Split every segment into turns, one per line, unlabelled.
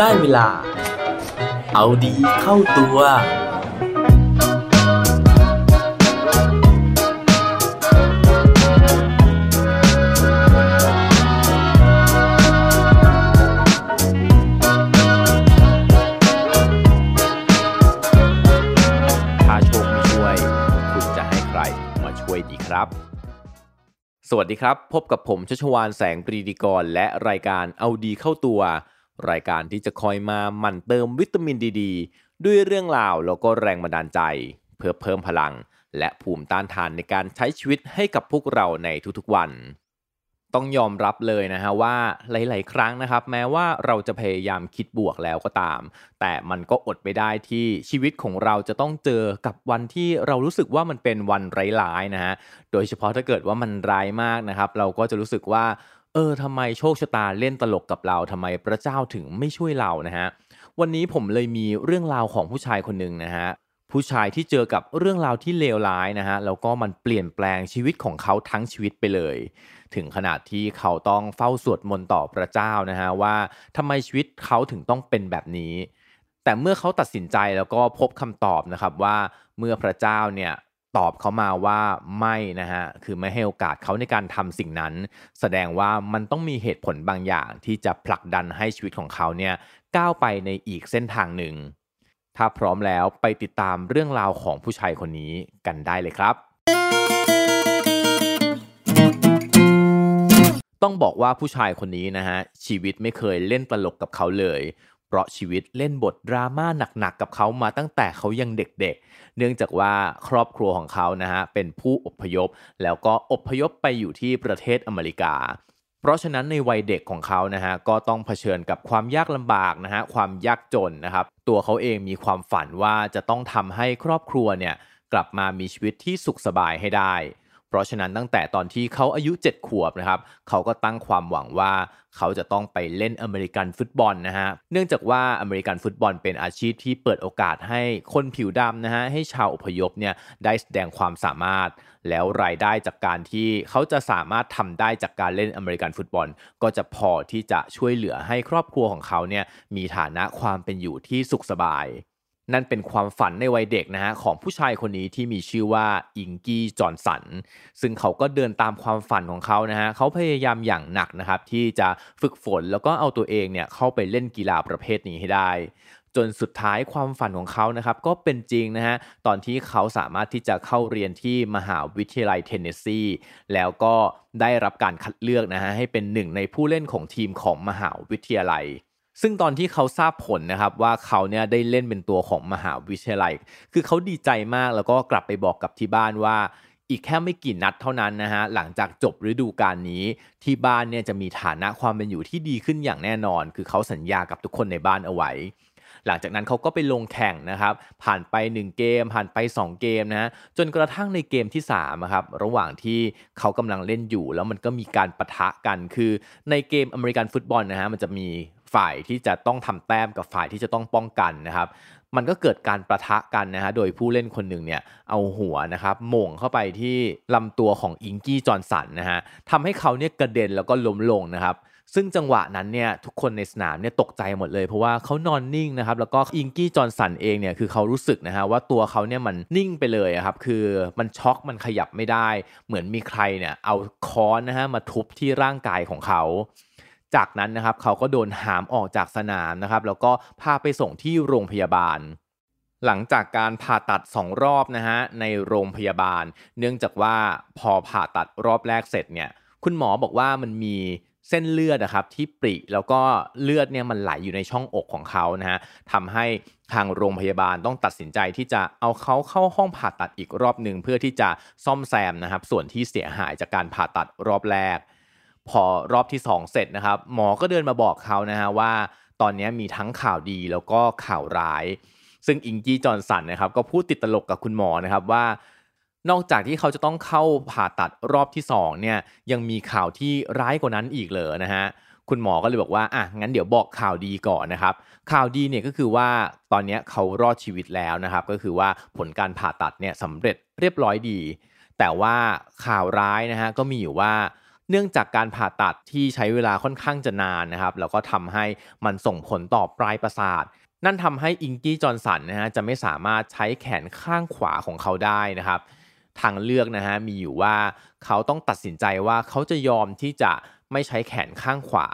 ได้เวลา เอาดีเข้าตัว
ถ้าโชคไม่ช่วย คุณจะให้ใครมาช่วยดีครับ สวัสดีครับ พบกับผมชัชวานแสงปรีดีกร และรายการเอาดีเข้าตัว รายการที่จะคอยมาหมั่นเติมวิตามินดีดด้วยเรื่องราวแล้วก็แรงบันดาลใจ เพื่อเพิ่มพลัง และภูมิต้านทานในการใช้ชีวิตให้กับพวกเราในทุกๆวัน ต้องยอมรับเลยนะฮะว่าหลาย ๆ ครั้งนะครับ แม้ว่าเราจะพยายามคิดบวกแล้วก็ตาม แต่มันก็อดไปได้ที่ชีวิตของเราจะต้องเจอกับวันที่เรารู้สึกว่ามันเป็นวันร้ายๆนะฮะโดยเฉพาะถ้าเกิดว่ามันร้ายมากนะครับ เราก็จะรู้สึกว่า เออทำไมโชคชะตาเล่นตลกกับเราทำไมพระเจ้าถึงไม่ช่วยเรานะฮะวันนี้ผมเลยมีเรื่องราวของผู้ชายคนหนึ่งนะฮะผู้ชายที่เจอกับเรื่องราวที่เลวร้ายนะฮะแล้วก็มันเปลี่ยนแปลงชีวิตของเขาทั้งชีวิตไปเลย ถึงขนาดที่เขาต้องเฝ้าสวดมนต์ต่อพระเจ้านะฮะว่าทำไมชีวิตเขาถึงต้องเป็นแบบนี้ แต่เมื่อเขาตัดสินใจแล้วก็พบคำตอบนะครับว่าเมื่อพระเจ้าเนี่ย ตอบเขามาว่าไม่นะฮะคือไม่ให้โอกาสเขาในการทำสิ่งนั้น แสดงว่ามันต้องมีเหตุผลบางอย่างที่จะผลักดันให้ชีวิตของเขาเนี่ยก้าวไปในอีกเส้นทางหนึ่ง ถ้าพร้อมแล้วไปติดตามเรื่องราวของผู้ชายคนนี้กันได้เลยครับ ต้องบอกว่าผู้ชายคนนี้นะฮะชีวิตไม่เคยเล่นตลกกับเขาเลย เพราะชีวิตเล่นบทดราม่าหนักๆกับเขามาตั้งแต่เขายังเด็กๆ เนื่องจากว่าครอบครัวของเขานะฮะเป็นผู้อพยพ แล้วก็อพยพไปอยู่ที่ประเทศอเมริกา เพราะฉะนั้นในวัยเด็กของเขานะฮะก็ต้องเผชิญกับความยากลำบากนะฮะความยากจนนะครับตัวเขาเองมีความฝันว่าจะต้องทำให้ครอบครัวเนี่ยกลับมามีชีวิตที่สุขสบายให้ได้ เพราะฉะนั้นตั้งแต่ตอนที่เขาอายุ 7 ขวบนะครับ เขาก็ตั้งความหวังว่าเขาจะต้องไปเล่นอเมริกันฟุตบอลนะฮะ เนื่องจากว่าอเมริกันฟุตบอลเป็นอาชีพที่เปิดโอกาสให้คนผิวดำนะฮะ ให้ชาวอพยพเนี่ยได้แสดงความสามารถ แล้วรายได้จากการที่เขาจะสามารถทำได้จากการเล่นอเมริกันฟุตบอล ก็จะพอที่จะช่วยเหลือให้ครอบครัวของเขาเนี่ยมีฐานะความเป็นอยู่ที่สุขสบาย นั่นเป็นความฝันในวัยเด็กนะฮะของผู้ชายคนนี้ที่มีชื่อว่าอิงกี้จอห์นสันซึ่งเขาก็เดินตามความฝันของเขานะฮะเขาพยายามอย่างหนักนะครับที่จะฝึกฝนแล้วก็เอาตัวเองเนี่ยเข้าไปเล่นกีฬาประเภทนี้ให้ได้ จนสุดท้ายความฝันของเขานะครับก็เป็นจริงนะฮะตอนที่เขาสามารถที่จะเข้าเรียนที่มหาวิทยาลัยเทนเนสซีแล้วก็ได้รับการคัดเลือกนะฮะให้เป็นหนึ่งในผู้เล่นของทีมของมหาวิทยาลัย ซึ่งตอนที่เขาทราบผลนะครับว่าเขาเนี่ยได้เล่นเป็นตัวของมหาวิทยาลัย คือเขาดีใจมากแล้วก็กลับไปบอกกับที่บ้านว่าอีกแค่ไม่กี่นัดเท่านั้นนะฮะหลังจากจบฤดูกาลนี้ที่บ้านเนี่ยจะมีฐานะความเป็นอยู่ที่ดีขึ้นอย่างแน่นอน คือเขาสัญญากับทุกคนในบ้านเอาไว้ หลังจากนั้นเขาก็ไปลงแข่งนะครับ ผ่านไป 1 เกม ผ่านไป 2 เกมนะจนกระทั่งในเกมที่3อะครับระหว่างที่เขากำลังเล่นอยู่ แล้วมันก็มีการปะทะกันคือในเกมอเมริกันฟุตบอลนะฮะมันจะมีฝ่ายที่จะต้องทำแต้มกับฝ่ายที่จะต้องป้องกันนะครับมันก็เกิดการประทะกันนะฮะ โดยผู้เล่นคนหนึ่งเนี่ยเอาหัวนะครับหม่งเข้าไปที่ลำตัวของอิงกี้จอห์นสันนะฮะทำให้เขาเนี่ยกระเด็นแล้วก็ล้มลงนะครับ ซึ่งจังหวะนั้นเนี่ยทุกคนในสนามเนี่ยตกใจหมดเลย เพราะว่าเขานอนนิ่งนะครับแล้วก็อิงกี้จอห์นสันเองเนี่ยคือเขารู้สึกนะฮะว่าตัวเขาเนี่ยมันนิ่งไปเลยครับคือมันช็อกมันขยับไม่ได้ เหมือนมีใครเนี่ยเอาค้อนนะฮะมาทุบที่ร่างกายของเขาจากนั้นนะครับเขาก็โดนหามออกจากสนามนะครับแล้วก็พาไปส่งที่โรงพยาบาล หลังจากการผ่าตัด 2 รอบนะฮะในโรงพยาบาล เนื่องจากว่าพอผ่าตัดรอบแรกเสร็จเนี่ยคุณหมอบอกว่ามันมี เส้นเลือดนะครับที่ปริแล้วก็เลือดเนี่ยมันไหลอยู่ในช่องอกของเขานะฮะทำให้ทางโรงพยาบาลต้องตัดสินใจที่จะเอาเขาเข้าห้องผ่าตัดอีกรอบหนึ่งเพื่อที่จะซ่อมแซมนะครับส่วนที่เสียหายจากการผ่าตัดรอบแรก พอรอบที่ 2 เสร็จนะครับหมอก็เดินมาบอกเขานะฮะว่า ตอนนี้มีทั้งข่าวดีแล้วก็ข่าวร้าย ซึ่งอิงกี้จอห์นสันนะครับก็พูดติดตลกกับคุณหมอนะครับว่า นอกจากที่เขาจะต้องเข้าผ่าตัดรอบที่2เนี่ยยังมีข่าวที่ร้ายกว่านั้นอีกเลยนะฮะคุณหมอก็เลยบอกว่าอะงั้นเดี๋ยวบอกข่าวดีก่อนนะครับ ข่าวดีเนี่ยก็คือว่าตอนนี้เขารอดชีวิตแล้วนะครับ ก็คือว่าผลการผ่าตัดเนี่ยสำเร็จเรียบร้อยดี แต่ว่าข่าวร้ายนะฮะก็มีอยู่ว่าเนื่องจากการผ่าตัดที่ใช้เวลาค่อนข้างจะนานนะครับ แล้วก็ทำให้มันส่งผลต่อปลายประสาท นั่นทำให้อิงกี้จอร์นสันนะฮะจะไม่สามารถใช้แขนข้างขวาของเขาได้นะครับ ทางเลือกนะฮะมีอยู่ว่าเขาต้องตัดสินใจว่าเขาจะยอมที่จะไม่ใช้แขนข้างขวา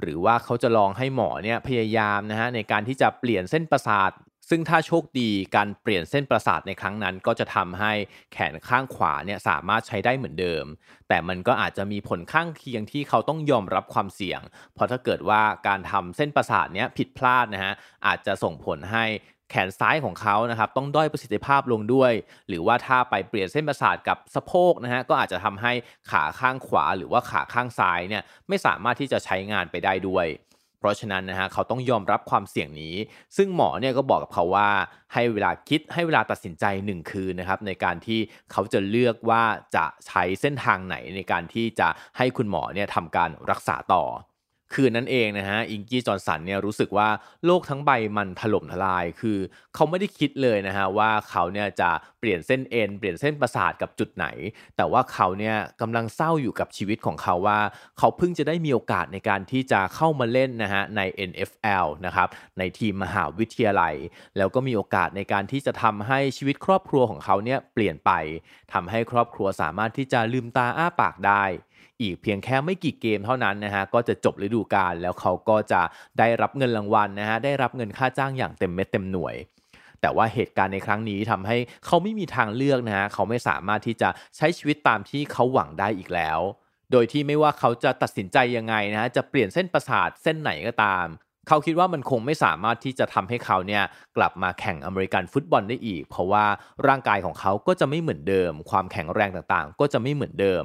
หรือว่าเขาจะลองให้หมอเนี่ยพยายามนะฮะในการที่จะเปลี่ยนเส้นประสาท ซึ่งถ้าโชคดีการเปลี่ยนเส้นประสาทในครั้งนั้น ก็จะทำให้แขนข้างขวาเนี่ยสามารถใช้ได้เหมือนเดิม แต่มันก็อาจจะมีผลข้างเคียงที่เขาต้องยอมรับความเสี่ยง เพราะถ้าเกิดว่าการทำเส้นประสาทเนี้ยผิดพลาดนะฮะอาจจะส่งผลให้ แขนซ้ายของเขานะครับต้องด้อยประสิทธิภาพลงด้วย หรือว่าถ้าไปเปลี่ยนเส้นประสาทกับสะโพกนะฮะก็อาจจะทำให้ขาข้างขวาหรือว่าขาข้างซ้ายเนี่ยไม่สามารถที่จะใช้งานไปได้ด้วย เพราะฉะนั้นนะฮะเขาต้องยอมรับความเสี่ยงนี้ ซึ่งหมอเนี่ยก็บอกกับเขาว่าให้เวลาคิดให้เวลาตัดสินใจ 1 คืนนะครับในการที่เขาจะเลือกว่าจะใช้เส้นทางไหนในการที่จะให้คุณหมอเนี่ยทำการรักษาต่อ คืนนั้นเองนะฮะอิงกี้จอร์นสันเนี่ยรู้สึกว่าโลกทั้งใบมันถล่มทลาย คือเขาไม่ได้คิดเลยนะฮะว่าเขาเนี่ยจะเปลี่ยนเส้นเอ็นเปลี่ยนเส้นประสาทกับจุดไหน แต่ว่าเขาเนี่ยกำลังเศร้าอยู่กับชีวิตของเขาว่า เขาเพิ่งจะได้มีโอกาสในการที่จะเข้ามาเล่นนะฮะใน NFL นะครับในทีมมหาวิทยาลัย แล้วก็มีโอกาสในการที่จะทำให้ชีวิตครอบครัวของเขาเนี่ยเปลี่ยนไปทำให้ครอบครัวสามารถที่จะลืมตาอ้าปากได้ อีกเพียงแค่ไม่กี่เกมเท่านั้นนะฮะก็จะจบฤดูกาลแล้วเขาก็จะได้รับเงินรางวัลนะฮะได้รับเงินค่าจ้างอย่างเต็มเม็ดเต็มหน่วย แต่ว่าเหตุการณ์ในครั้งนี้ทำให้เขาไม่มีทางเลือกนะฮะเขาไม่สามารถที่จะใช้ชีวิตตามที่เขาหวังได้อีกแล้ว โดยที่ไม่ว่าเขาจะตัดสินใจยังไงนะฮะจะเปลี่ยนเส้นประสาทเส้นไหนก็ตามเขาคิดว่ามันคงไม่สามารถที่จะทำให้เขาเนี่ยกลับมาแข่งอเมริกันฟุตบอลได้อีก เพราะว่าร่างกายของเขาก็จะไม่เหมือนเดิม ความแข็งแรงต่างๆ ก็จะไม่เหมือนเดิม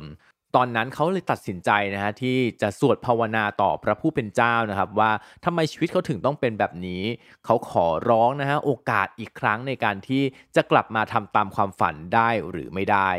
ตอนนั้นเขาเลยตัดสินใจนะฮะที่จะสวดภาวนาต่อพระผู้เป็นเจ้านะครับ ว่าทำไมชีวิตเขาถึงต้องเป็นแบบนี้ เขาขอร้องนะฮะโอกาสอีกครั้งในการที่จะกลับมาทำตามความฝันได้หรือไม่ได้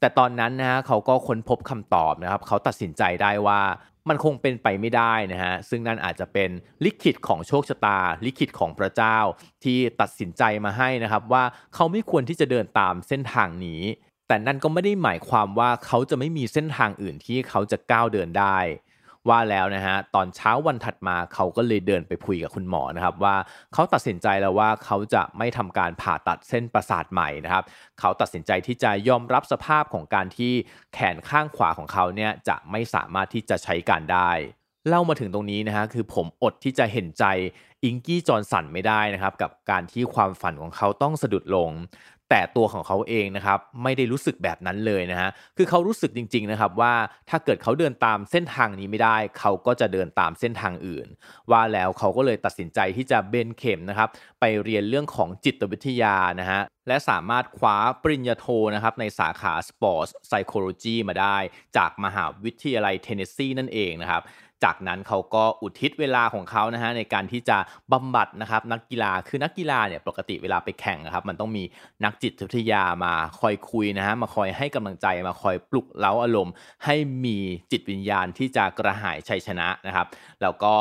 แต่ตอนนั้นนะฮะเขาก็ค้นพบคำตอบนะครับ เขาตัดสินใจได้ว่ามันคงเป็นไปไม่ได้นะฮะ ซึ่งนั่นอาจจะเป็นลิขิตของโชคชะตา ลิขิตของพระเจ้าที่ตัดสินใจมาให้นะครับ ว่าเขาไม่ควรที่จะเดินตามเส้นทางนี้ แต่นั่นก็ไม่ได้หมายความว่าเขาจะไม่มีเส้นทางอื่นที่เขาจะก้าวเดินได้ ว่าแล้วนะฮะตอนเช้าวันถัดมาเขาก็เลยเดินไปคุยกับคุณหมอนะครับ ว่าเขาตัดสินใจแล้วว่าเขาจะไม่ทำการผ่าตัดเส้นประสาทใหม่นะครับ เขาตัดสินใจที่จะยอมรับสภาพของการที่แขนข้างขวาของเขาเนี่ยจะไม่สามารถที่จะใช้การได้เล่ามาถึงตรงนี้นะฮะคือผมอดที่จะเห็นใจอิงกี้จอร์นสันไม่ได้นะครับ กับการที่ความฝันของเขาต้องสะดุดลง แต่ตัวของเขาเองนะครับไม่ได้รู้สึกแบบนั้นเลยนะฮะคือเขารู้สึกจริงๆนะครับว่าถ้าเกิดเขาเดินตามเส้นทางนี้ไม่ได้ เขาก็จะเดินตามเส้นทางอื่น ว่าแล้วเขาก็เลยตัดสินใจที่จะเบนเข็มนะครับไปเรียนเรื่องของจิตวิทยานะฮะและสามารถคว้าปริญญาโทนะครับในสาขา Sports Psychology มาได้ จากมหาวิทยาลัยเทนเนสซีนั่นเองนะครับ จากนั้นเขาก็อุทิศเวลาของเขานะฮะในการที่จะบำบัดนะครับนักกีฬาคือนักกีฬาเนี่ยปกติเวลาไปแข่งนะครับมันต้องมีนักจิตวิทยามาคอยคุยนะฮะมาคอยให้กำลังใจมาคอยปลุกเล้าอารมณ์ ให้มีจิตวิญญาณที่จะกระหายชัยชนะนะครับ แล้วก็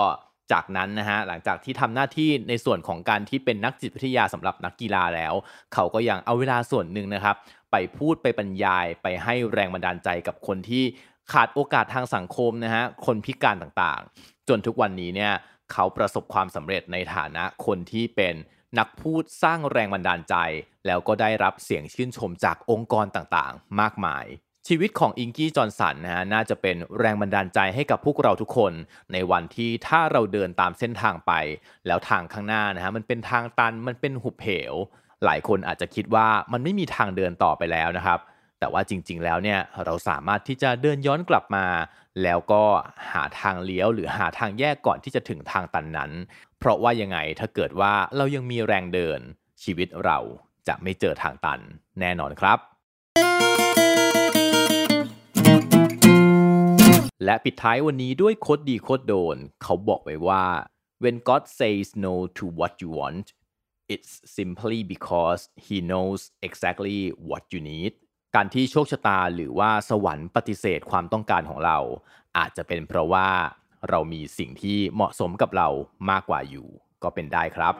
จากนั้นนะฮะหลังจากที่ทำหน้าที่ในส่วนของการที่เป็นนักจิตวิทยาสำหรับนักกีฬาแล้ว เขาก็ยังเอาเวลาส่วนหนึ่งนะครับ ไปพูดไปบรรยายไปให้แรงบันดาลใจกับคนที่ ขาดโอกาสทางสังคมนะฮะคนพิการต่างๆ จนทุกวันนี้เนี่ยเขาประสบความสำเร็จในฐานะคนที่เป็นนักพูดสร้างแรงบันดาลใจ แล้วก็ได้รับเสียงชื่นชมจากองค์กรต่างๆ มากมาย ชีวิตของอิงกี้จอร์นสันนะฮะน่าจะเป็นแรงบันดาลใจให้กับพวกเราทุกคน ในวันที่ถ้าเราเดินตามเส้นทางไป แล้วทางข้างหน้านะฮะมันเป็นทางตันมันเป็นหุบเหว หลายคนอาจจะคิดว่ามันไม่มีทางเดินต่อไปแล้วนะครับ แต่ว่าจริง ๆ แล้วเนี่ยเราสามารถที่จะเดินย้อนกลับมา แล้วก็หาทางเลี้ยวหรือหาทางแยกก่อนที่จะถึงทางตันนั้น เพราะว่ายังไงถ้าเกิดว่าเรายังมีแรงเดิน ชีวิตเราจะไม่เจอทางตันแน่นอนครับ และปิดท้ายวันนี้ด้วยโคดดีโคดโดน เขาบอกไว้ว่า when God says no to what you want it's simply because he knows exactly what you need การที่โชคชะตาหรือว่าสวรรค์ปฏิเสธความต้องการของเรา อาจจะเป็นเพราะว่าเรามีสิ่งที่เหมาะสมกับเรามากกว่าอยู่ ก็เป็นได้ครับ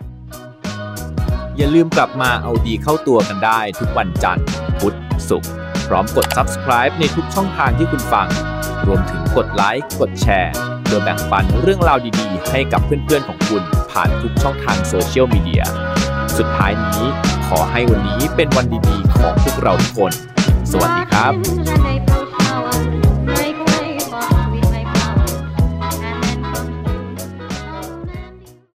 อย่าลืมกลับมาเอาดีเข้าตัวกันได้ทุกวันจันทร์พุธศุกร์พร้อมกด subscribe ในทุกช่องทางที่คุณฟัง
รวมถึงกดไลค์กดแชร์โดยแบ่งปันเรื่องราวดีๆ ให้กับเพื่อนๆของคุณ ผ่านทุกช่องทางโซเชียลมีเดียสุดท้ายนี้ขอให้วันนี้เป็นวันดีๆของพวกเราทุกคน สวัสดีครับ